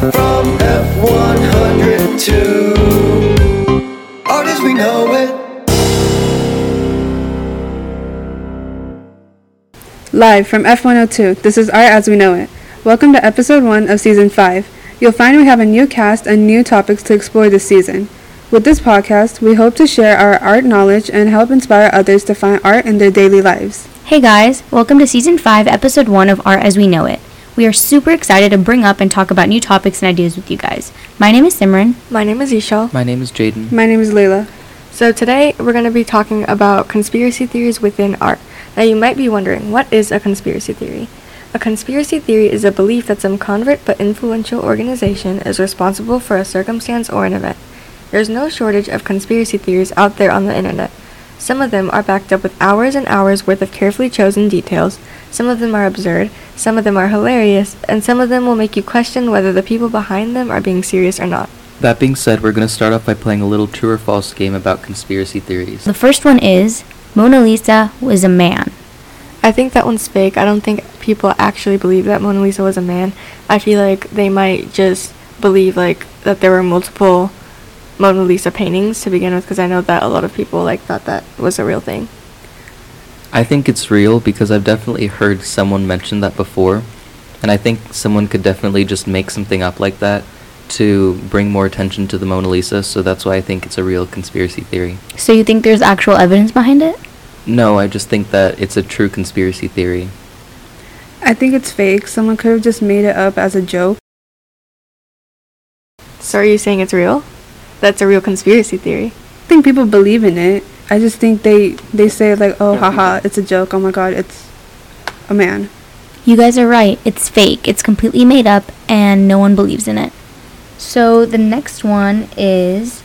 Live from F102. Art as we know it. Live from F102, this is Art as We Know It. Welcome to episode 1 of season 5. You'll find we have a new cast and new topics to explore this season. With this podcast, we hope to share our art knowledge and help inspire others to find art in their daily lives. Hey guys, welcome to season 5, episode 1 of Art as We Know It. We are super excited to bring up and talk about new topics and ideas with you guys. My name is Simran. My name is Ishal. My name is Jaden. My name is Layla. So today we're going to be talking about conspiracy theories within art. Now you might be wondering, what is a conspiracy theory? A conspiracy theory is a belief that some convert but influential organization is responsible for a circumstance or an event. There's no shortage of conspiracy theories out there on the internet. Some of them are backed up with hours and hours worth of carefully chosen details, some of them are absurd, some of them are hilarious, and some of them will make you question whether the people behind them are being serious or not. That being said, we're going to start off by playing a little true or false game about conspiracy theories. The first one is Mona Lisa was a man. I think that one's fake. I don't think people actually believe that Mona Lisa was a man. I feel like they might just believe like that there were multiple Mona Lisa paintings to begin with because I know that a lot of people like thought that was a real thing. I think it's real because I've definitely heard someone mention that before, and I think someone could definitely just make something up like that to bring more attention to the Mona Lisa, so that's why I think it's a real conspiracy theory. So you think there's actual evidence behind it? No, I just think that it's a true conspiracy theory. I think it's fake. Someone could have just made it up as a joke. So are you saying it's real? That's a real conspiracy theory. I think people believe in it. I just think they they say like, "Oh, haha, it's a joke. Oh my god, it's a man." You guys are right. It's fake. It's completely made up and no one believes in it. So the next one is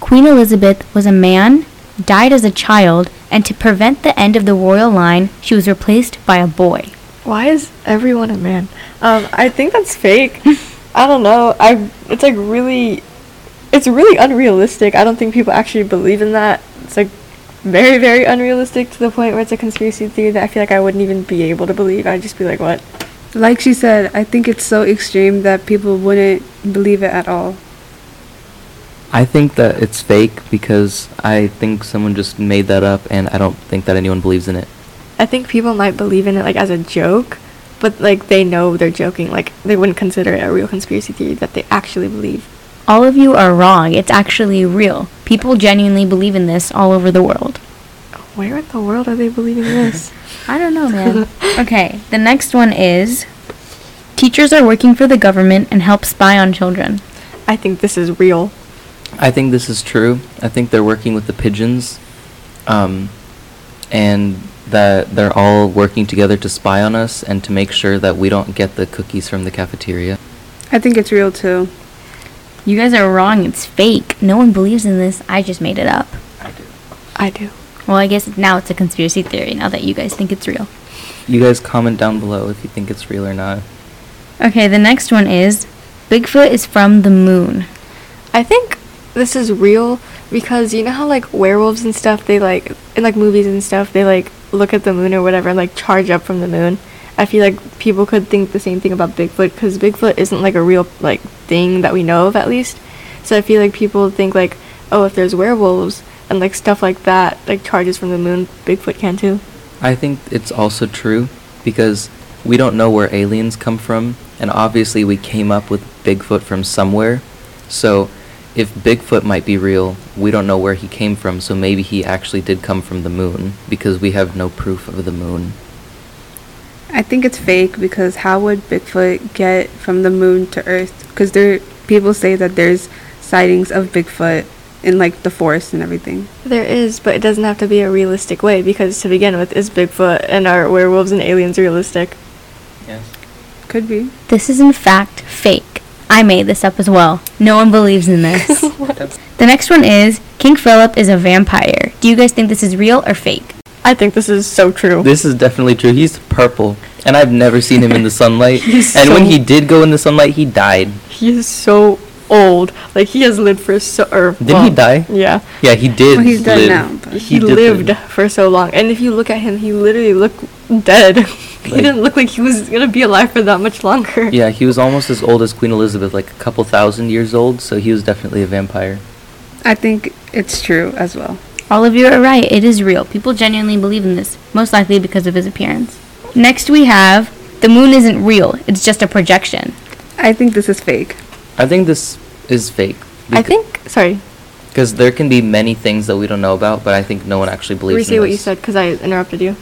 Queen Elizabeth was a man, died as a child, and to prevent the end of the royal line, she was replaced by a boy. Why is everyone a man? Um, I think that's fake. I don't know. I it's like really, it's really unrealistic. I don't think people actually believe in that. It's like very very unrealistic to the point where it's a conspiracy theory that I feel like I wouldn't even be able to believe. I'd just be like, what? Like she said, I think it's so extreme that people wouldn't believe it at all. I think that it's fake because I think someone just made that up, and I don't think that anyone believes in it. I think people might believe in it like as a joke, but like they know they're joking. Like they wouldn't consider it a real conspiracy theory that they actually believe. All of you are wrong. It's actually real. People genuinely believe in this all over the world. Where in the world are they believing this? I don't know, man. okay, the next one is Teachers are working for the government and help spy on children. I think this is real. I think this is true. I think they're working with the pigeons, um, and that they're all working together to spy on us and to make sure that we don't get the cookies from the cafeteria. I think it's real too. You guys are wrong. It's fake. No one believes in this. I just made it up. I do. I do. Well, I guess now it's a conspiracy theory now that you guys think it's real. You guys comment down below if you think it's real or not. Okay, the next one is Bigfoot is from the moon. I think this is real because you know how like werewolves and stuff they like in like movies and stuff they like look at the moon or whatever and like charge up from the moon. I feel like people could think the same thing about Bigfoot because Bigfoot isn't like a real like thing that we know of at least. So I feel like people think like, oh, if there's werewolves and like stuff like that, like charges from the moon, Bigfoot can too. I think it's also true because we don't know where aliens come from, and obviously we came up with Bigfoot from somewhere. So if Bigfoot might be real, we don't know where he came from, so maybe he actually did come from the moon because we have no proof of the moon. I think it's fake because how would Bigfoot get from the moon to Earth? Because there, people say that there's sightings of Bigfoot in like the forest and everything. There is, but it doesn't have to be a realistic way because to begin with, is Bigfoot and are werewolves and aliens realistic? Yes. Could be. This is in fact fake. I made this up as well. No one believes in this. the next one is King Philip is a vampire. Do you guys think this is real or fake? I think this is so true. This is definitely true. He's purple, and I've never seen him in the sunlight. He's and when he did go in the sunlight, he died. he is so old. Like he has lived for so. Or, Did well, he die? Yeah, Yeah, he did. Well, he's dead live. now, but- he, did lived live. for so long. And if you look at him, he literally looked dead. he didn't look like he was gonna be alive for that much longer. Yeah, he was almost as old as Queen Elizabeth, like a couple thousand years old, so he was definitely a vampire. I think it's true as well. All of you are right. It is real. People genuinely believe in this, most likely because of his appearance. Next, we have the moon isn't real. It's just a projection. I think this is fake. I think this is fake. I think. Sorry, Because there can be many things that we don't know about, but I think no one actually believes re-say in what you said because I interrupted you.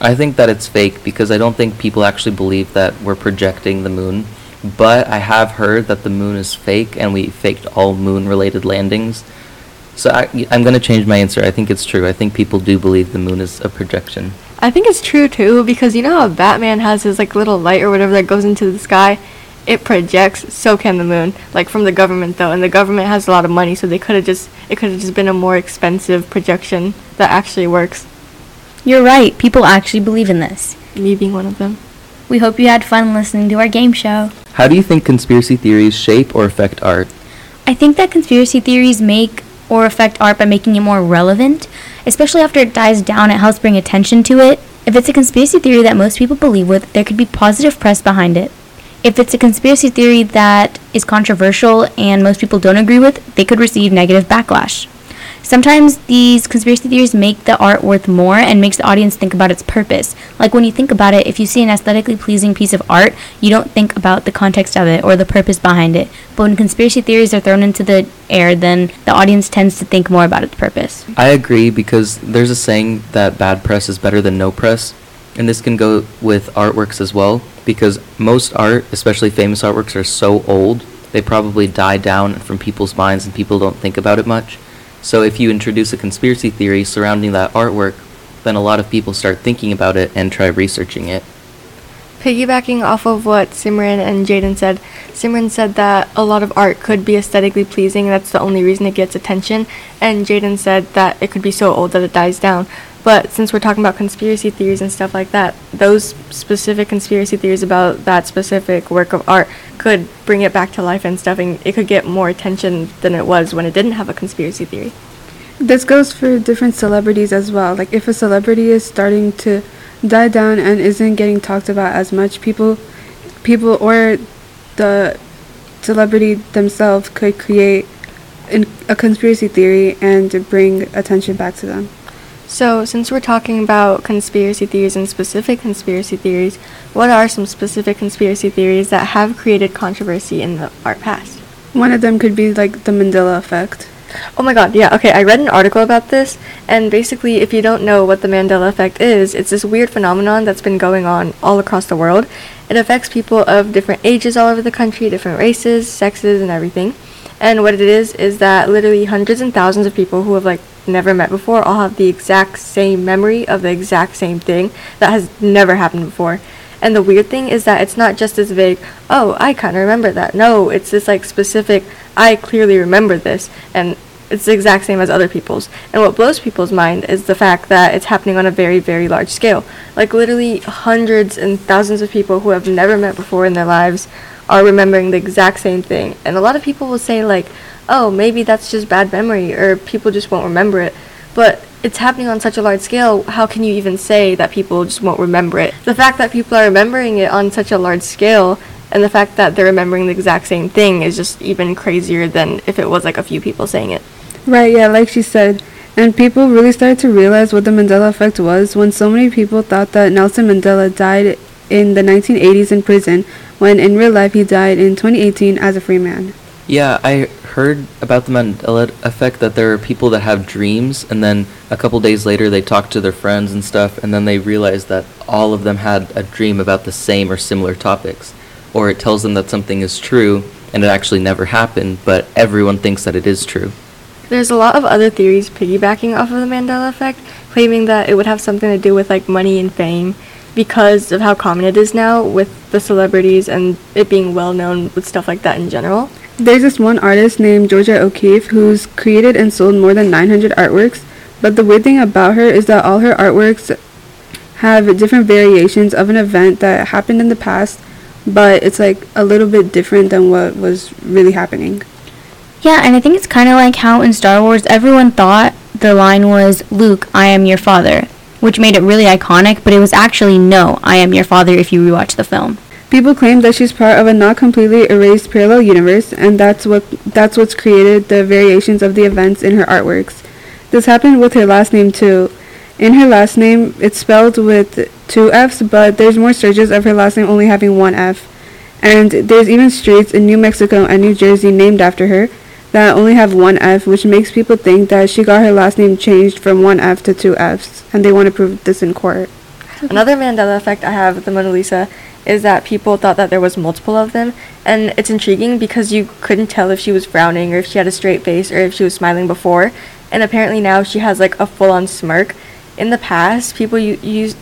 I think that it's fake because I don't think people actually believe that we're projecting the moon. But I have heard that the moon is fake and we faked all moon related landings. So I, I'm going to change my answer. I think it's true. I think people do believe the moon is a projection. I think it's true too because you know how Batman has his like little light or whatever that goes into the sky. It projects. So can the moon. Like from the government though, and the government has a lot of money, so they could have just it could have just been a more expensive projection that actually works. You're right. People actually believe in this. Me being one of them. We hope you had fun listening to our game show. How do you think conspiracy theories shape or affect art? I think that conspiracy theories make or affect art by making it more relevant, especially after it dies down. It helps bring attention to it. If it's a conspiracy theory that most people believe with, there could be positive press behind it. If it's a conspiracy theory that is controversial and most people don't agree with, they could receive negative backlash. Sometimes these conspiracy theories make the art worth more and makes the audience think about its purpose. Like when you think about it, if you see an aesthetically pleasing piece of art, you don't think about the context of it or the purpose behind it. But when conspiracy theories are thrown into the air, then the audience tends to think more about its purpose. I agree because there's a saying that bad press is better than no press. And this can go with artworks as well because most art, especially famous artworks, are so old, they probably die down from people's minds and people don't think about it much. So if you introduce a conspiracy theory surrounding that artwork, then a lot of people start thinking about it and try researching it. Piggybacking off of what Simran and Jaden said, Simran said that a lot of art could be aesthetically pleasing, that's the only reason it gets attention. And Jaden said that it could be so old that it dies down. But since we're talking about conspiracy theories and stuff like that, those specific conspiracy theories about that specific work of art could bring it back to life and stuff, and it could get more attention than it was when it didn't have a conspiracy theory. This goes for different celebrities as well. Like if a celebrity is starting to die down and isn't getting talked about as much, people people or the celebrity themselves could create an, a conspiracy theory and bring attention back to them. So, since we're talking about conspiracy theories and specific conspiracy theories, what are some specific conspiracy theories that have created controversy in the art past? One of them could be like the Mandela effect. Oh my god, yeah, okay, I read an article about this, and basically, if you don't know what the Mandela effect is, it's this weird phenomenon that's been going on all across the world. It affects people of different ages all over the country, different races, sexes, and everything. And what it is, is that literally hundreds and thousands of people who have, like, never met before all have the exact same memory of the exact same thing that has never happened before. And the weird thing is that it's not just this vague, oh, I kind of remember that. No, it's this like specific, I clearly remember this, and it's the exact same as other people's. And what blows people's mind is the fact that it's happening on a very, very large scale. Like literally hundreds and thousands of people who have never met before in their lives are remembering the exact same thing. And a lot of people will say like, oh, maybe that's just bad memory, or people just won't remember it. But it's happening on such a large scale, how can you even say that people just won't remember it? The fact that people are remembering it on such a large scale and the fact that they're remembering the exact same thing is just even crazier than if it was like a few people saying it. Right, yeah, like she said. And people really started to realize what the Mandela effect was when so many people thought that Nelson Mandela died in the 1980s in prison, when in real life he died in 2018 as a free man. Yeah, I heard about the Mandela effect that there are people that have dreams and then a couple days later they talk to their friends and stuff and then they realize that all of them had a dream about the same or similar topics. Or it tells them that something is true and it actually never happened, but everyone thinks that it is true. There's a lot of other theories piggybacking off of the Mandela effect, claiming that it would have something to do with like money and fame because of how common it is now with the celebrities and it being well known with stuff like that in general. There's this one artist named Georgia O'Keeffe who's created and sold more than 900 artworks, but the weird thing about her is that all her artworks have different variations of an event that happened in the past, but it's like a little bit different than what was really happening. Yeah, and I think it's kind of like how in Star Wars everyone thought the line was, Luke, I am your father. which made it really iconic, but it was actually no, I am your father if you rewatch the film. People claim that she's part of a not completely erased parallel universe, and that's what that's what's created the variations of the events in her artworks. This happened with her last name too. In her last name, it's spelled with two F's, but there's more searches of her last name only having one F. And there's even streets in New Mexico and New Jersey named after her that only have one F, which makes people think that she got her last name changed from one F to two F's, and they want to prove this in court. Another Mandela effect I have with the Mona Lisa is that people thought that there was multiple of them, and it's intriguing because you couldn't tell if she was frowning or if she had a straight face or if she was smiling before, and apparently now she has like a full-on smirk. In the past, people u- used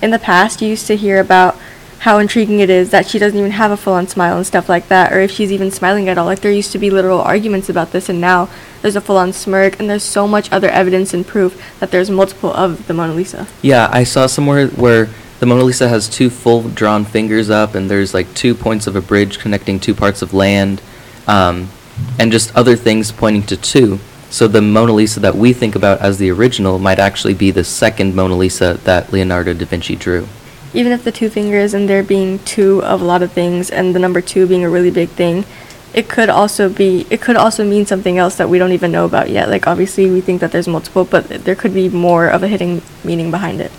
in the past you used to hear about how intriguing it is that she doesn't even have a full-on smile and stuff like that, or if she's even smiling at all. Like there used to be literal arguments about this, and now there's a full-on smirk, and there's so much other evidence and proof that there's multiple of the Mona Lisa. Yeah, I saw somewhere where the Mona Lisa has two full drawn fingers up, and there's like two points of a bridge connecting two parts of land, um, and just other things pointing to two. So the Mona Lisa that we think about as the original might actually be the second Mona Lisa that Leonardo da Vinci drew. even if the two fingers and there being two of a lot of things and the number two being a really big thing it could also be it could also mean something else that we don't even know about yet like obviously we think that there's multiple but there could be more of a hidden meaning behind it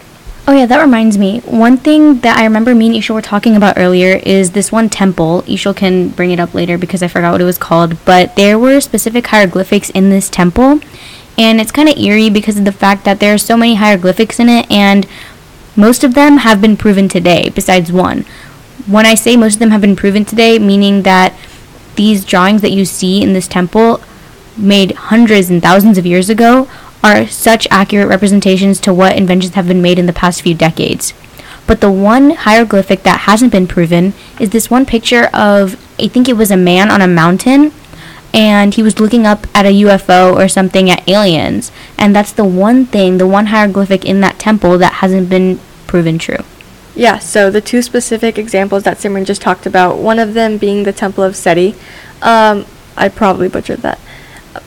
Oh yeah, that reminds me. One thing that I remember me and Ishel were talking about earlier is this one temple. Ishel can bring it up later because I forgot what it was called. But there were specific hieroglyphics in this temple, and it's kind of eerie because of the fact that there are so many hieroglyphics in it, and most of them have been proven today, besides one. When I say most of them have been proven today, meaning that these drawings that you see in this temple, made hundreds and thousands of years ago, are such accurate representations to what inventions have been made in the past few decades. But the one hieroglyphic that hasn't been proven is this one picture of, I think it was a man on a mountain, and he was looking up at a UFO or something at aliens. And that's the one thing, the one hieroglyphic in that temple that hasn't been proven true. yeah so the two specific examples that simran just talked about one of them being the temple of seti um, i probably butchered that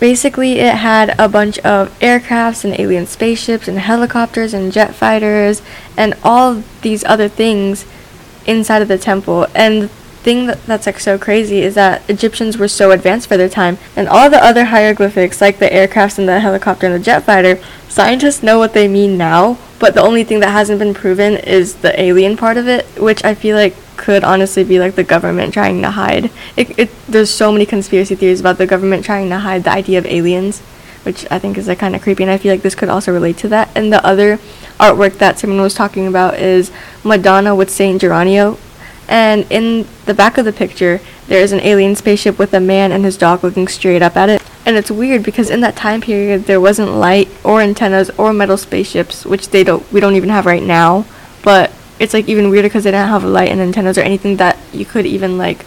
basically it had a bunch of aircrafts and alien spaceships and helicopters and jet fighters and all these other things inside of the temple. And the thing that, that's like so crazy is that egyptians were so advanced for their time. And all the other hieroglyphics like the aircrafts and the helicopter and the jet fighter scientists know what they mean now. But the only thing that hasn't been proven is the alien part of it which i feel like could honestly be like the government trying to hide. It, it there's so many conspiracy theories about the government trying to hide the idea of aliens which i think is like kind of creepy and i feel like this could also relate to that. And the other artwork that someone was talking about is madonna with saint geronimo. And in the back of the picture there is an alien spaceship with a man and his dog looking straight up at it. And it's weird because in that time period there wasn't light or antennas or metal spaceships which they don't we don't even have right now. But it's like even weirder because they didn't have a light and antennas or anything that you could even like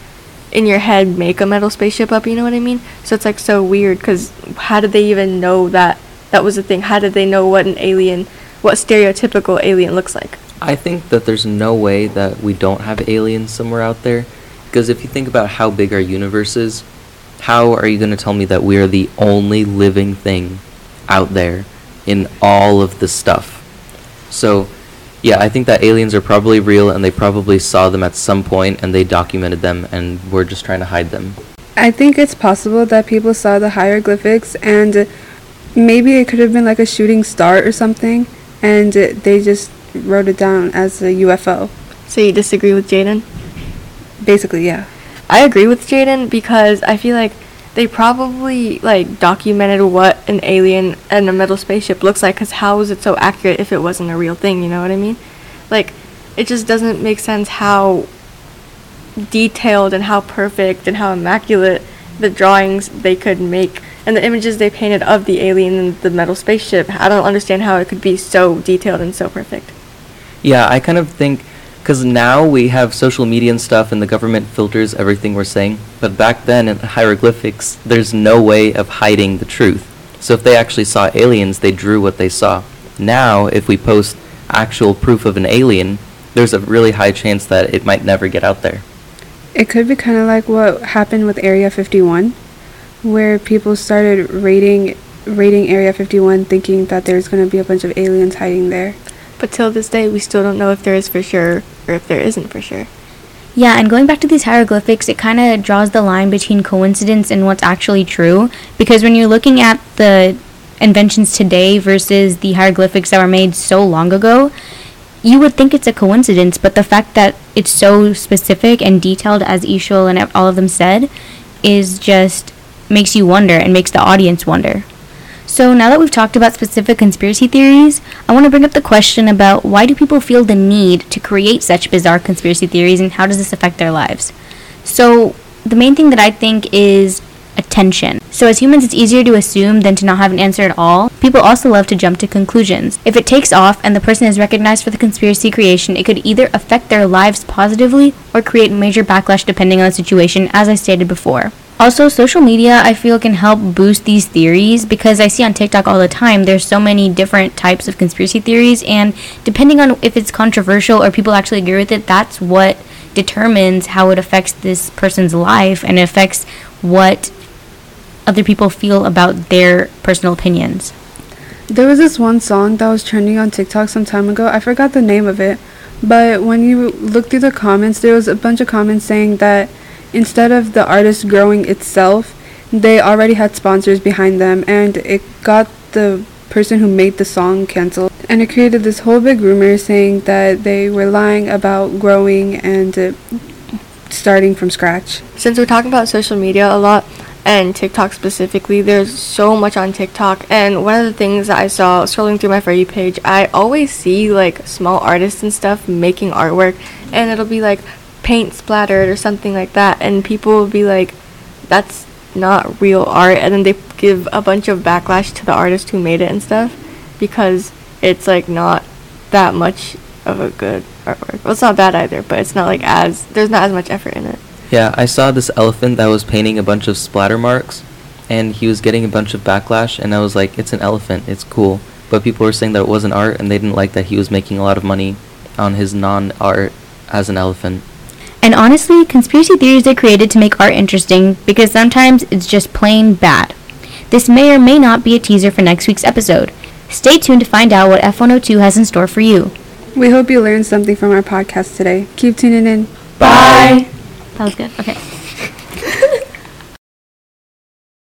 in your head make a metal spaceship up you know what i mean so it's like so weird because how did they even know that that was a thing how did they know what an alien what stereotypical alien looks like I think that there's no way that we don't have aliens somewhere out there. Because if you think about how big our universe is, how are you going to tell me that we are the only living thing out there in all of the stuff? So, yeah, I think that aliens are probably real and they probably saw them at some point and they documented them and we're just trying to hide them. I think it's possible that people saw the hieroglyphics and maybe it could have been like a shooting star or something, and they just wrote it down as a UFO. so you disagree with jaden Basically, yeah. I agree with Jaden because I feel like they probably like documented what an alien and a metal spaceship looks like cuz how is it so accurate if it wasn't a real thing, you know what I mean? Like it just doesn't make sense how detailed and how perfect and how immaculate the drawings they could make and the images they painted of the alien and the metal spaceship. I don't understand how it could be so detailed and so perfect. Yeah, I kind of think because now we have social media and stuff, and the government filters everything we're saying. But back then, in hieroglyphics, there's no way of hiding the truth. So if they actually saw aliens, they drew what they saw. Now, if we post actual proof of an alien, there's a really high chance that it might never get out there. It could be kind of like what happened with Area 51, where people started raiding raiding Area 51 thinking that there's going to be a bunch of aliens hiding there. But till this day, we still don't know if there is for sure or if there isn't for sure. Yeah, and going back to these hieroglyphics, it kind of draws the line between coincidence and what's actually true. Because when you're looking at the inventions today versus the hieroglyphics that were made so long ago, you would think it's a coincidence, but the fact that it's so specific and detailed, as Ishul and all of them said, is just makes you wonder and makes the audience wonder. So now that we've talked about specific conspiracy theories, I want to bring up the question about why do people feel the need to create such bizarre conspiracy theories and how does this affect their lives? So the main thing that I think is attention. So as humans it's easier to assume than to not have an answer at all. People also love to jump to conclusions. If it takes off and the person is recognized for the conspiracy creation, it could either affect their lives positively or create major backlash depending on the situation as I stated before. Also, social media I feel can help boost these theories because I see on TikTok all the time there's so many different types of conspiracy theories and depending on if it's controversial or people actually agree with it, that's what determines how it affects this person's life and affects what other people feel about their personal opinions. There was this one song that was trending on TikTok some time ago. I forgot the name of it. But when you look through the comments, there was a bunch of comments saying that instead of the artist growing itself, they already had sponsors behind them and it got the person who made the song canceled. And it created this whole big rumor saying that they were lying about growing and uh, starting from scratch. Since we're talking about social media a lot and TikTok specifically, there's so much on TikTok. And one of the things that I saw scrolling through my You page, I always see like small artists and stuff making artwork, and it'll be like paint splattered or something like that, and people will be like, that's not real art, and then they give a bunch of backlash to the artist who made it and stuff because it's like not that much of a good artwork. Well, it's not bad either, but it's not like as there's not as much effort in it. Yeah, I saw this elephant that was painting a bunch of splatter marks, and he was getting a bunch of backlash, and I was like, it's an elephant, it's cool. But people were saying that it wasn't art, and they didn't like that he was making a lot of money on his non-art as an elephant. And honestly, conspiracy theories are created to make art interesting because sometimes it's just plain bad. This may or may not be a teaser for next week's episode. Stay tuned to find out what F102 has in store for you. We hope you learned something from our podcast today. Keep tuning in. Bye! That was good. Okay.